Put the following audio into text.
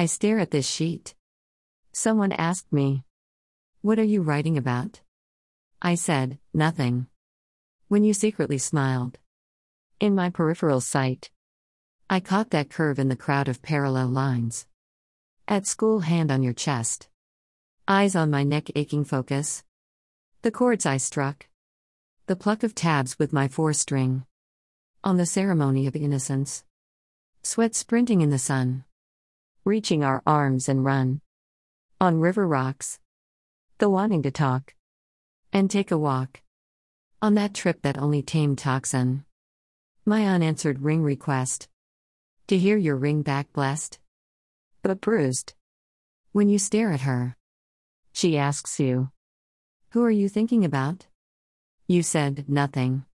I stare at this sheet. Someone asked me, What are you writing about? I said, Nothing. When you secretly smiled. In my peripheral sight. I caught that curve in the crowd of parallel lines. At school, hand on your chest. Eyes on my neck, aching focus. The chords I struck. The pluck of tabs with my four string. On the ceremony of innocence. Sweat sprinting in the sun. Reaching our arms and run. On river rocks. The wanting to talk. And take a walk. On that trip that only tamed toxin. My unanswered ring request. To hear your ring back blessed. But bruised. When you stare at her. She asks you, Who are you thinking about? You said, Nothing.